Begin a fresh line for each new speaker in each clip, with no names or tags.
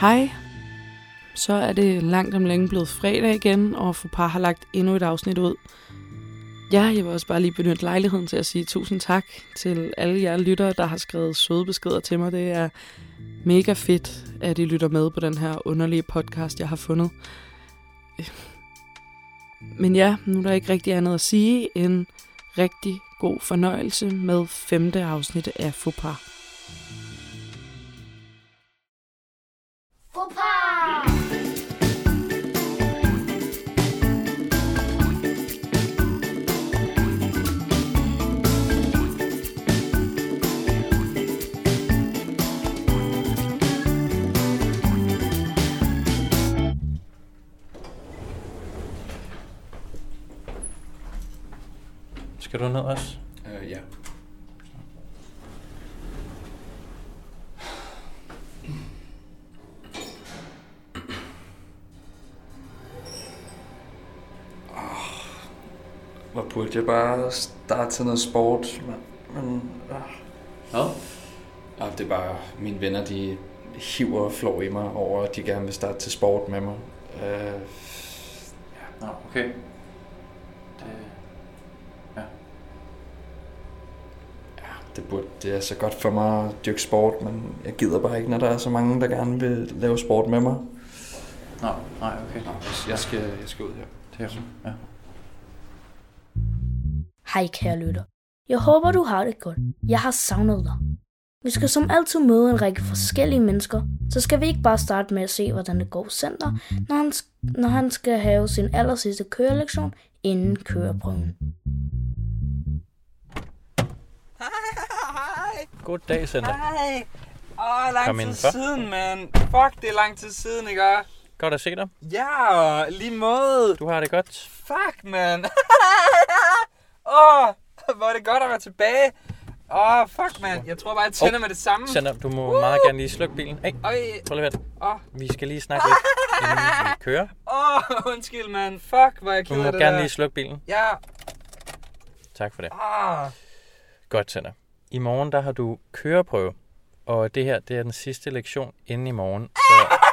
Hej. Så er det langt om længe blevet fredag igen, og par har lagt endnu et afsnit ud. Ja, jeg vil også bare lige benytte lejligheden til at sige tusind tak til alle jer lyttere, der har skrevet søde beskeder til mig. Det er mega fedt, at I lytter med på den her underlige podcast, jeg har fundet. Men ja, nu er der ikke rigtig andet at sige end rigtig god fornøjelse med femte afsnit af Fopar.
Fopar!
Du ned også?
Øh, ja. Hvor burde jeg bare starte til noget sport, men... men øh.
Hvad?
Ja, det er bare, mine venner, de hiver og flår i mig over, at de gerne vil starte til sport med mig. Øh,
Nå, okay. Det... Ja.
ja, det, er så godt for mig at dyrke sport, men jeg gider bare ikke, når der er så mange, der gerne vil lave sport med mig.
Nå, nej, okay.
Nå, jeg skal, jeg skal ud her.
Det er. Ja.
Hej kære lytter. Jeg håber du har det godt. Jeg har savnet dig. Vi skal som altid møde en række forskellige mennesker, så skal vi ikke bare starte med at se, hvordan det går center, når han, når han skal have sin aller sidste kørelektion inden køreprøven.
God dag, Sander.
Hej. Åh, lang
Kom
tid
indenfor.
siden, mand. Fuck, det er lang tid siden, ikke?
Godt at se dig.
Ja, lige måde.
Du har det godt.
Fuck, mand. Åh, hvor er det godt at være tilbage. Åh, oh, fuck, mand. Jeg tror bare, jeg tænder
Åh,
med det samme.
Sander, du må meget gerne lige slukke bilen. Hey,
Øj,
prøv lige at
åh,
Vi skal lige snakke lidt, inden vi kører.
åh, undskyld, mand. Fuck, hvor er jeg
Du
ked
må
af det
gerne
der.
lige slukke bilen.
Ja,
Tak for det.
ah.
Godt, Sander. I morgen, der har du køreprøve. Og det her, det er den sidste lektion inden i morgen. Så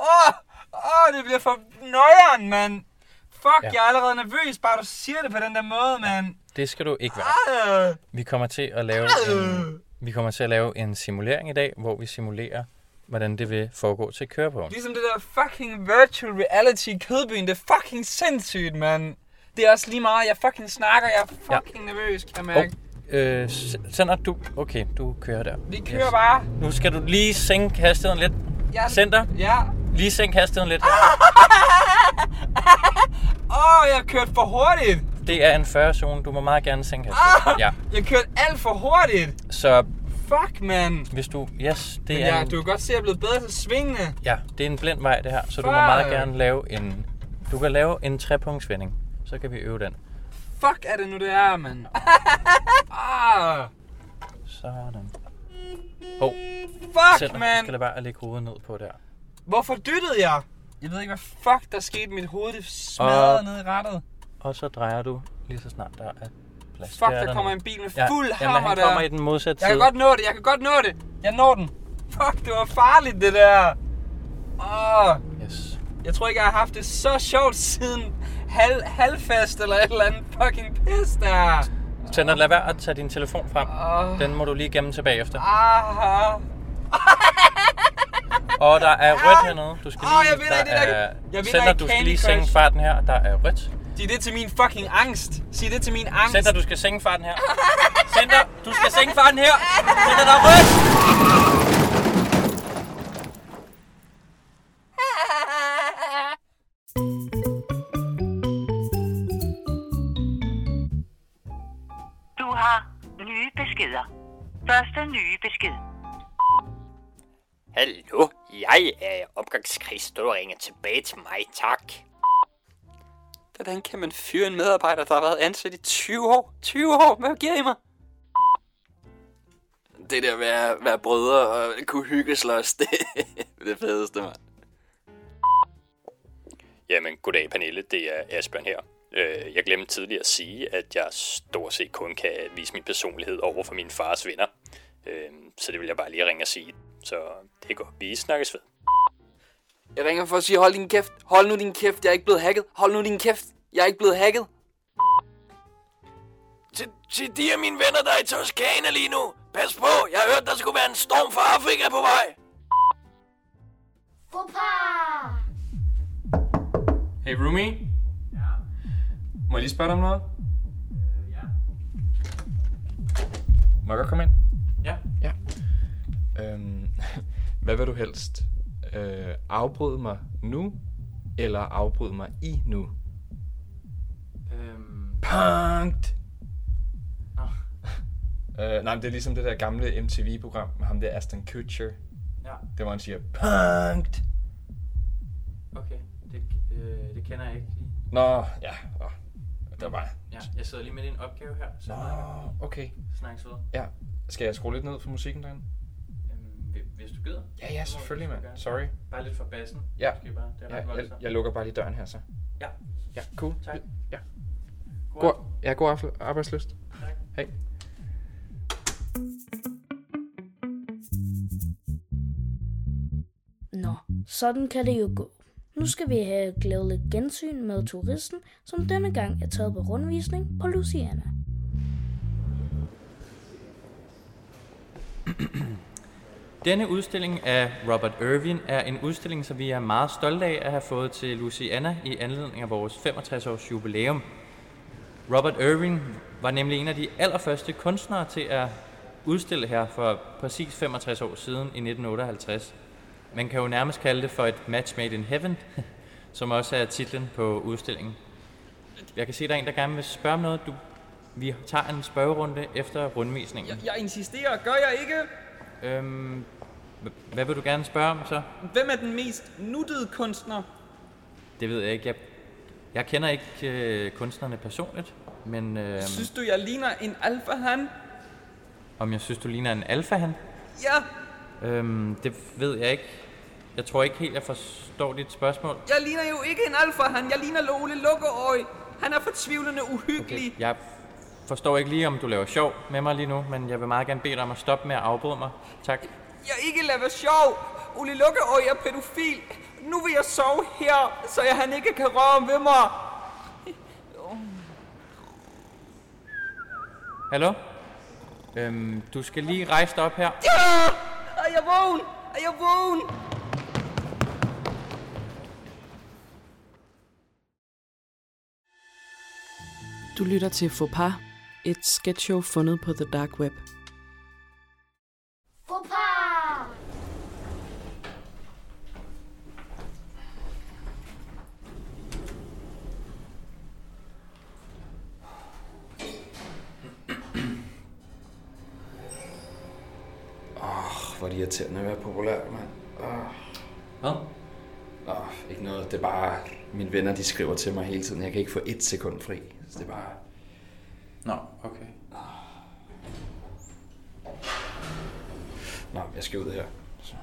Åh, åh, det bliver for nøjeren, mand. Fuck,
Ja.
jeg er allerede nervøs, bare du siger det på den der måde, mand.
det skal du ikke være. Vi kommer til at lave en, vi kommer til at lave en simulering i dag, hvor vi simulerer, hvordan det vil foregå til køreprøven.
Ligesom det der fucking virtual reality i Kødbyen. Det er fucking sindssygt, mand. Det er også lige meget, jeg fucking snakker. Jeg er
Ja.
fucking nervøs, kan jeg mærke.
øh, S- Sander, du... Okay, du kører der.
Vi kører bare.
Nu skal du lige sænke hastigheden lidt.
Jeg,
Center,
Ja.
lige sænke hastigheden lidt.
Åh, jeg har kørt for hurtigt.
Det er en 40-zone. Du må meget gerne sænke hastigheden. Ja,
Jeg kørte alt for hurtigt.
så
Fuck, mand.
hvis du... Yes, det
Men
er,
ja,
en,
du kan godt se, at jeg er blevet bedre til svingene.
ja, det er en blind vej, det her. Så du må meget gerne lave en... Du kan lave en trepunktsvending. Så kan vi øve den.
Fuck er det nu, det er, mand. ah,
Sådan. Hov,
fuck,
Center.
mand.
skal da bare lægge hovedet ned på der.
Hvorfor dyttede jeg? Jeg ved ikke, hvad fuck der skete. Mit hoved det smadrede
Og-
ned i rattet.
Og så drejer du lige så snart der er plads.
Fuck,
Det er
der kommer en bil med fuld
Jamen,
hammer
han
der.
kommer i den modsatte
Jeg kan
side.
godt nå det, jeg kan godt nå det. Jeg når den. Fuck, det var farligt, det der. Åh,
Yes.
jeg tror ikke, jeg har haft det så sjovt siden halv, halvfest eller et eller andet fucking pis der.
Sander, lad være at tage din telefon frem.
Åh,
Den må du lige gemme tilbage efter.
ah,
Og der er rødt hernede. Du skal lige...
jeg vinder
der
det der-
er...
jeg vinder
Center, du skal lige sænke farten her. Der er rødt.
sig det til min fucking angst. Sig det til min angst.
Center, du skal sænke farten her. Center, du skal sænke farten her. Center, der er rødt.
Besked.
Hallo, jeg er opgangskris, du ringer tilbage til mig, tak.
Hvordan kan man fyre en medarbejder, der har været ansat i 20 år? 20 år? Hvad giver I mig?
Det der med at være brødre og kunne hygge slås, det er det fedeste, mand.
Jamen, goddag Pernille, det er Asbjørn her. Øh, Jeg glemte tidligere at sige, at jeg stort set kun kan vise min personlighed over for min fars venner. Øh, Så det vil jeg bare lige ringe og sige. Så det går. Vi snakkes ved.
Jeg ringer for at sige, hold din kæft. Hold nu din kæft, jeg er ikke blevet hacket. Hold nu din kæft, jeg er ikke blevet hacket.
Til, til de af mine venner, der er i Toskana lige nu. Pas på, jeg har hørt, der skulle være en storm fra Afrika på vej.
Hey roomie? Ja? Må jeg lige spørge dig om noget? Ja. Må jeg godt komme ind?
Øhm, hvad vil du helst? Øh, afbryde mig nu, eller afbryde mig i nu?
Øhm...
Punkt!
Nå.
Øh, nej, men det er ligesom det der gamle MTV-program med ham der Aston Kutcher.
Ja.
Det hvor han siger, punkt!
Okay, det, øh, det kender jeg ikke lige.
Nå, ja. Nå. Det var bare...
Ja, jeg sidder lige med din opgave her, så
Nå, okay.
snakkes ved.
Ja. Skal jeg skrue lidt ned for musikken derinde?
Hvi- hvis du gider.
Ja, ja, selvfølgelig, mand. Sorry.
Bare lidt for bassen.
Ja.
Måske bare. Det er
Ja,
ret
jeg,
voldsomt.
jeg lukker bare lige døren her, så.
Ja.
Ja, cool.
Tak.
Ja.
God
God, ja, god aften- arbejdsløst.
Tak.
Hej.
Nå, sådan kan det jo gå. Nu skal vi have glædeligt gensyn med turisten, som denne gang er taget på rundvisning på Luciana.
Denne udstilling af Robert Irvin er en udstilling, som vi er meget stolte af at have fået til Luciana i anledning af vores 65-års jubilæum. Robert Irvin var nemlig en af de allerførste kunstnere til at udstille her for præcis 65 år siden i 1958. Man kan jo nærmest kalde det for et match made in heaven, som også er titlen på udstillingen. Jeg kan se, at der er en, der gerne vil spørge om noget. Du, vi tager en spørgerunde efter rundvisningen.
Jeg, jeg insisterer, gør jeg ikke?
Øhm, hvad vil du gerne spørge om så?
Hvem er den mest nuttede kunstner?
Det ved jeg ikke. Jeg, jeg kender ikke øh, kunstnerne personligt, men øh,
Synes du, jeg ligner en alfahan?
om jeg synes, du ligner en alfahan?
Ja,
Øhm, det ved jeg ikke. Jeg tror ikke helt, jeg forstår dit spørgsmål.
jeg ligner jo ikke en alfahan. Jeg ligner Lole Lukkeøj. Han er fortvivlende uhyggelig.
Jeg forstår ikke lige, om du laver sjov med mig lige nu, men jeg vil meget gerne bede dig om at stoppe med at afbryde mig. Tak.
Jeg ikke laver sjov. Ole Lukkeøj er pædofil. Nu vil jeg sove her, så jeg, han ikke kan røre ved mig.
Hallo? Øhm, du skal lige rejse dig op her.
Ja! Er jeg vågen? Er jeg vågen?
Du lytter til Faux Pas, et sketchshow fundet på The Dark Web.
Åh, hvor er det irriterende at være populær, mand. Åh.
Hvad?
Nå, ikke noget. Det er bare, mine venner, de skriver til mig hele tiden. Jeg kan ikke få et sekund fri. Så det er bare...
Nå, okay.
Nå, jeg skal ud her. Så.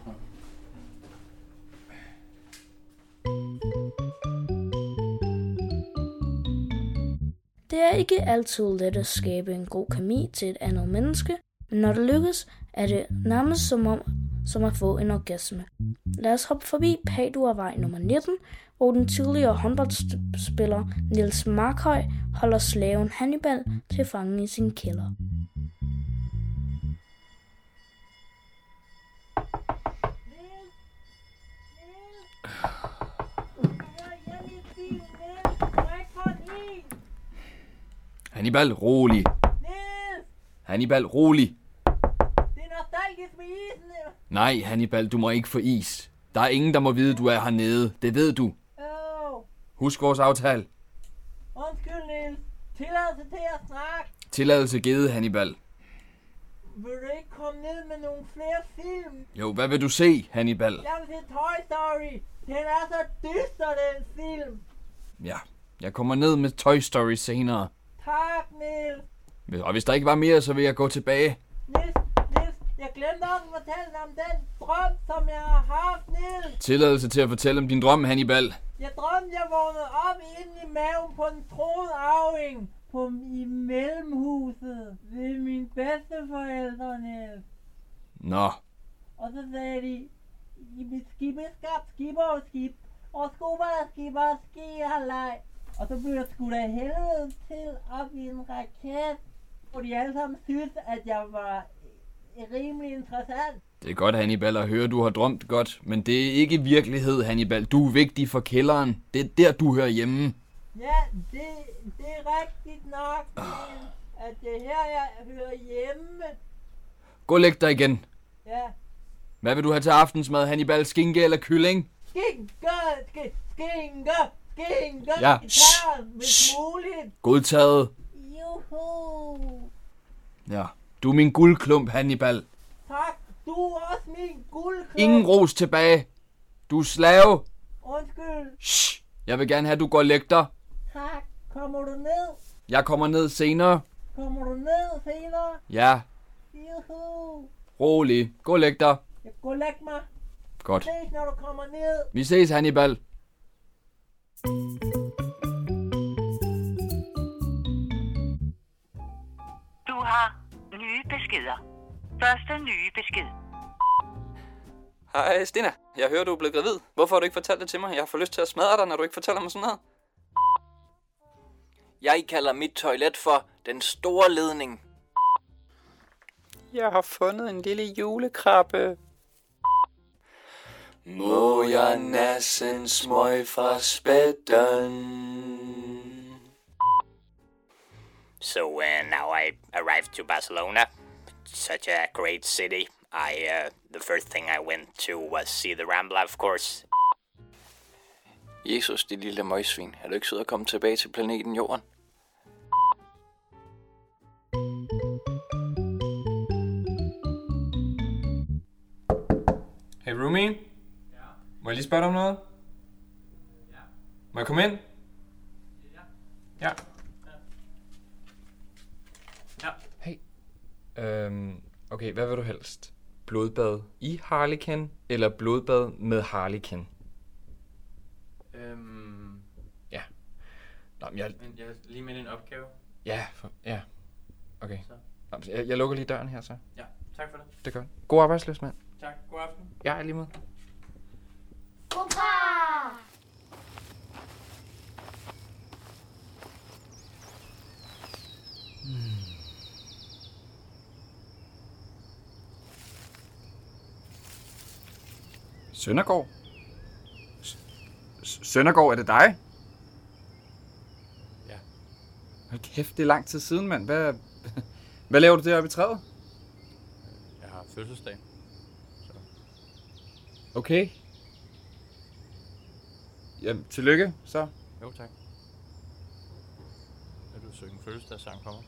Det er ikke altid let at skabe en god kemi til et andet menneske, men når det lykkes, er det nærmest som om som at få en orgasme. Lad os hoppe forbi Padua-vej nummer 19, hvor den tidligere håndboldspiller Niels Markhøj holder slaven Hannibal til fange i sin kælder.
Hannibal, rolig. Hannibal, rolig.
Det er nostalgisk med isen.
Nej, Hannibal, du må ikke få is. Der er ingen, der må vide, du er hernede. Det ved du. Husk vores aftale.
undskyld Niels. Tilladelse til at snakke.
Tilladelse givet, Hannibal.
Vil du ikke komme ned med nogle flere film?
Jo, hvad vil du se, Hannibal?
Jeg vil se Toy Story. Den er så dyster, den film.
Ja, jeg kommer ned med Toy Story senere.
Tak, Niels.
Og hvis der ikke var mere, så vil jeg gå tilbage.
Niels, Niels, jeg glemte også at fortælle dig om den drøm, som jeg har haft, Niels.
Tilladelse til at fortælle om din drøm, Hannibal.
Jeg drømte, jeg vågnede op inde i maven på en troet arving. På, I mellemhuset. Ved mine bedsteforældre, Niels.
Nå,
Og så sagde de, i mit skibeskab, skipper og skib, og skubber og skipper, ski halvleg. Og så blev jeg skudt af helvede til op i en raket, hvor de alle sammen synes, at jeg var rimelig interessant.
Det er godt, Hannibal, at høre, du har drømt godt, men det er ikke virkelighed, Hannibal. Du er vigtig for kælderen. Det er der, du hører hjemme.
Ja, det, det er rigtigt nok, men at det er her, jeg hører hjemme.
Gå og læg dig igen.
Ja,
Hvad vil du have til aftensmad, Hannibal? Skinke eller kylling?
skinke, sk- skinke, skinke,
Ja.
gitar, hvis muligt.
Godtaget.
Juhu.
Ja. Du er min guldklump, Hannibal.
Tak, du er også min guldklub.
Ingen ros tilbage. Du er slave.
Undskyld.
Shh. Jeg vil gerne have, at du går og læg dig.
Tak. Kommer du ned?
Jeg kommer ned senere.
Kommer du ned senere?
Ja,
Juhu.
rolig. Gå og læg dig.
Jeg går og læg mig.
Godt.
Ses, når du kommer ned.
Vi ses, Hannibal.
Du har nye beskeder. Første nye besked.
Hej, Stina. Jeg hører, du er blevet gravid. Hvorfor har du ikke fortalt det til mig? Jeg får lyst til at smadre dig, når du ikke fortæller mig sådan noget.
Jeg kalder mit toilet for den store ledning.
Jeg har fundet en lille julekrabbe.
Må jeg nasse en smøg fra spætten?
So uh, now I arrived to Barcelona, such a great city. I uh, the first thing I went to was see the Rambla, of course.
Jesus, dit lille møgsvin. Er du ikke sød at komme tilbage til planeten Jorden?
Hey roomie? Ja? Må jeg lige spørge dig om noget? Ja. Må jeg komme ind? Ja. Ja.
Ja.
Øhm, okay, hvad vil du helst? Blodbad i Harlequin, eller blodbad med Harlequin?
Øhm,
Ja. Nå, men jeg...
men jeg lige med en opgave.
Ja, for, ja. Okay.
Så.
Nå, men Jeg, jeg lukker lige døren her, så.
Ja, tak for det.
Det godt. God arbejdsløs, mand.
Tak, god aften.
Ja, lige med. Søndergaard? S- Søndergaard, er det dig?
Ja.
Hold kæft, det er lang tid siden, mand. Hvad, hvad laver du deroppe i træet?
Jeg har fødselsdag.
Okay. Jamen, tillykke, så.
Jo, tak. Vil du synge fødselsdagssang for mig?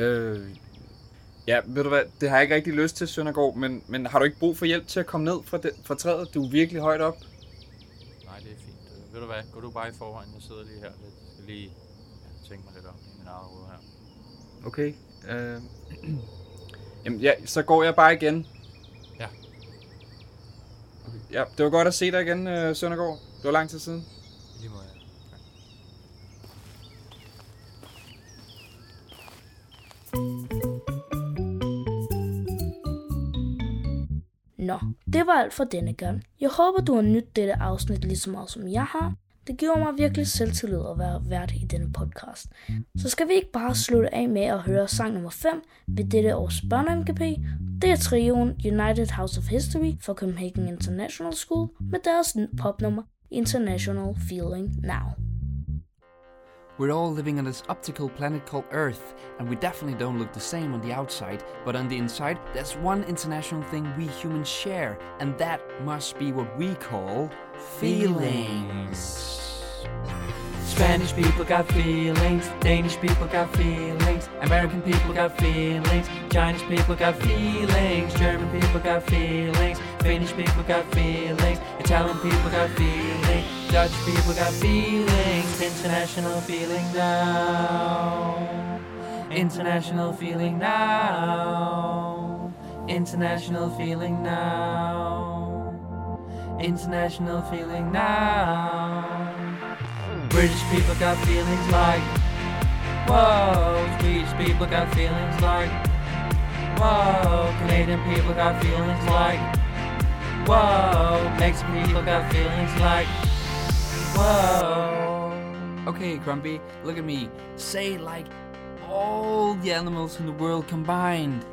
Øh, ja, ved du hvad, det har jeg ikke rigtig lyst til, Søndergaard, men, men har du ikke brug for hjælp til at komme ned fra, det, fra træet? Du er virkelig højt op.
Nej, det er fint. Ved du hvad, gå du bare i forvejen. Jeg sidder lige her lidt. Jeg skal lige ja, tænke mig lidt om i min eget hoved her.
Okay. Øh, jamen, ja, så går jeg bare igen.
Ja.
Okay. Ja, det var godt at se dig igen, øh, Søndergaard. Det var lang tid siden.
Lige måde, ja.
Det var alt for denne gang. Jeg håber, du har nydt dette afsnit lige så meget som jeg har. Det giver mig virkelig selvtillid at være vært i denne podcast. Så skal vi ikke bare slutte af med at høre sang nummer 5 ved dette års børne-MGP. Det er trioen United House of History for Copenhagen International School med deres popnummer International Feeling Now.
We're all living on this optical planet called Earth, and we definitely don't look the same on the outside, but on the inside, there's one international thing we humans share, and that must be what we call feelings.
Spanish people got feelings, Danish people got feelings, American people got feelings, Chinese people got feelings, German people got feelings, Finnish people got feelings, Italian people got feelings, Dutch people got feelings, international feeling now. International feeling now. International feeling now. International feeling now. British people got feelings like Whoa, Swedish people got feelings like Whoa,
Canadian people got feelings like. Whoa, Mexican people got feelings like. Whoa.
Okay, Grumpy, look at me. Say like all the animals in the world combined.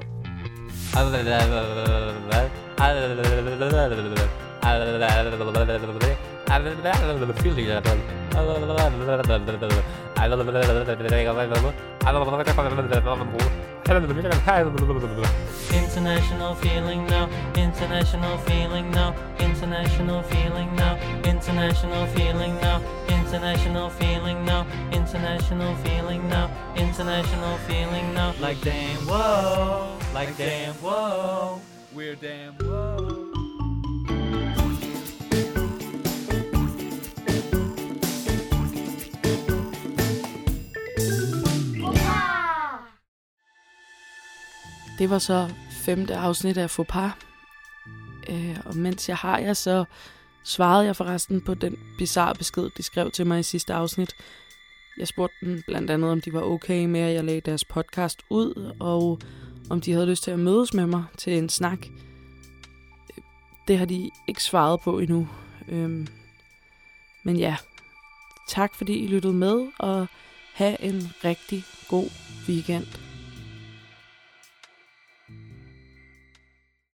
International feeling now, international feeling now, international feeling now, international feeling now, international feeling now, international feeling now, international feeling now. Like damn, whoa, like damn, whoa, we're damn, whoa.
Det var så femte afsnit af Fopar. øh, Og mens jeg har jer, så svarede jeg forresten på den bizarre besked, de skrev til mig i sidste afsnit. Jeg spurgte dem blandt andet, om de var okay med, at jeg lagde deres podcast ud, og om de havde lyst til at mødes med mig til en snak. Det har de ikke svaret på endnu. Øhm, men ja, tak fordi I lyttede med, og have en rigtig god weekend.